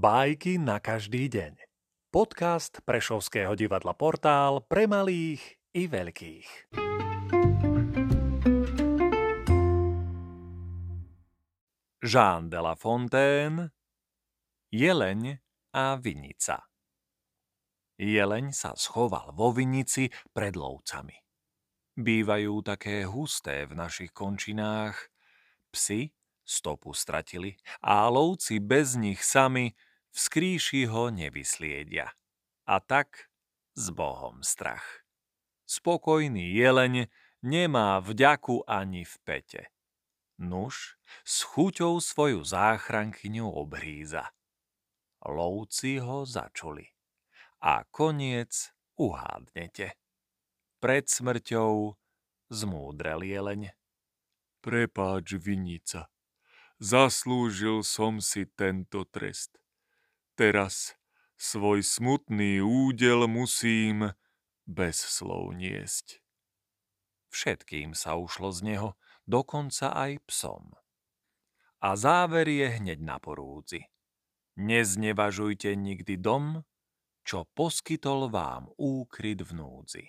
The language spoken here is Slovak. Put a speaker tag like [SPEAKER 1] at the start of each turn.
[SPEAKER 1] Bajky na každý deň. Podcast Prešovského divadla Portál pre malých i veľkých. Jean de la Fontaine Jeleň a vinica Jeleň sa schoval vo vinici pred lovcami. Bývajú také husté v našich končinách. Psi stopu stratili a lovci bez nich sami v skrýši ho nevysliedia. A tak s Bohom strach. Spokojný jeleň nemá vďaku ani v pete. Nuž s chuťou svoju záchrankyňu obhríza. Lovci ho začuli. A koniec uhádnete. Pred smrťou zmúdrel jeleň.
[SPEAKER 2] Prepáč, vinica, Zaslúžil som si tento trest. Teraz svoj smutný údel musím bez slov niesť.
[SPEAKER 1] Všetkým sa ušlo z neho, dokonca aj psom. A záver je hneď na porúdzi. Neznevažujte nikdy dom, čo poskytol vám úkryt v núdzi.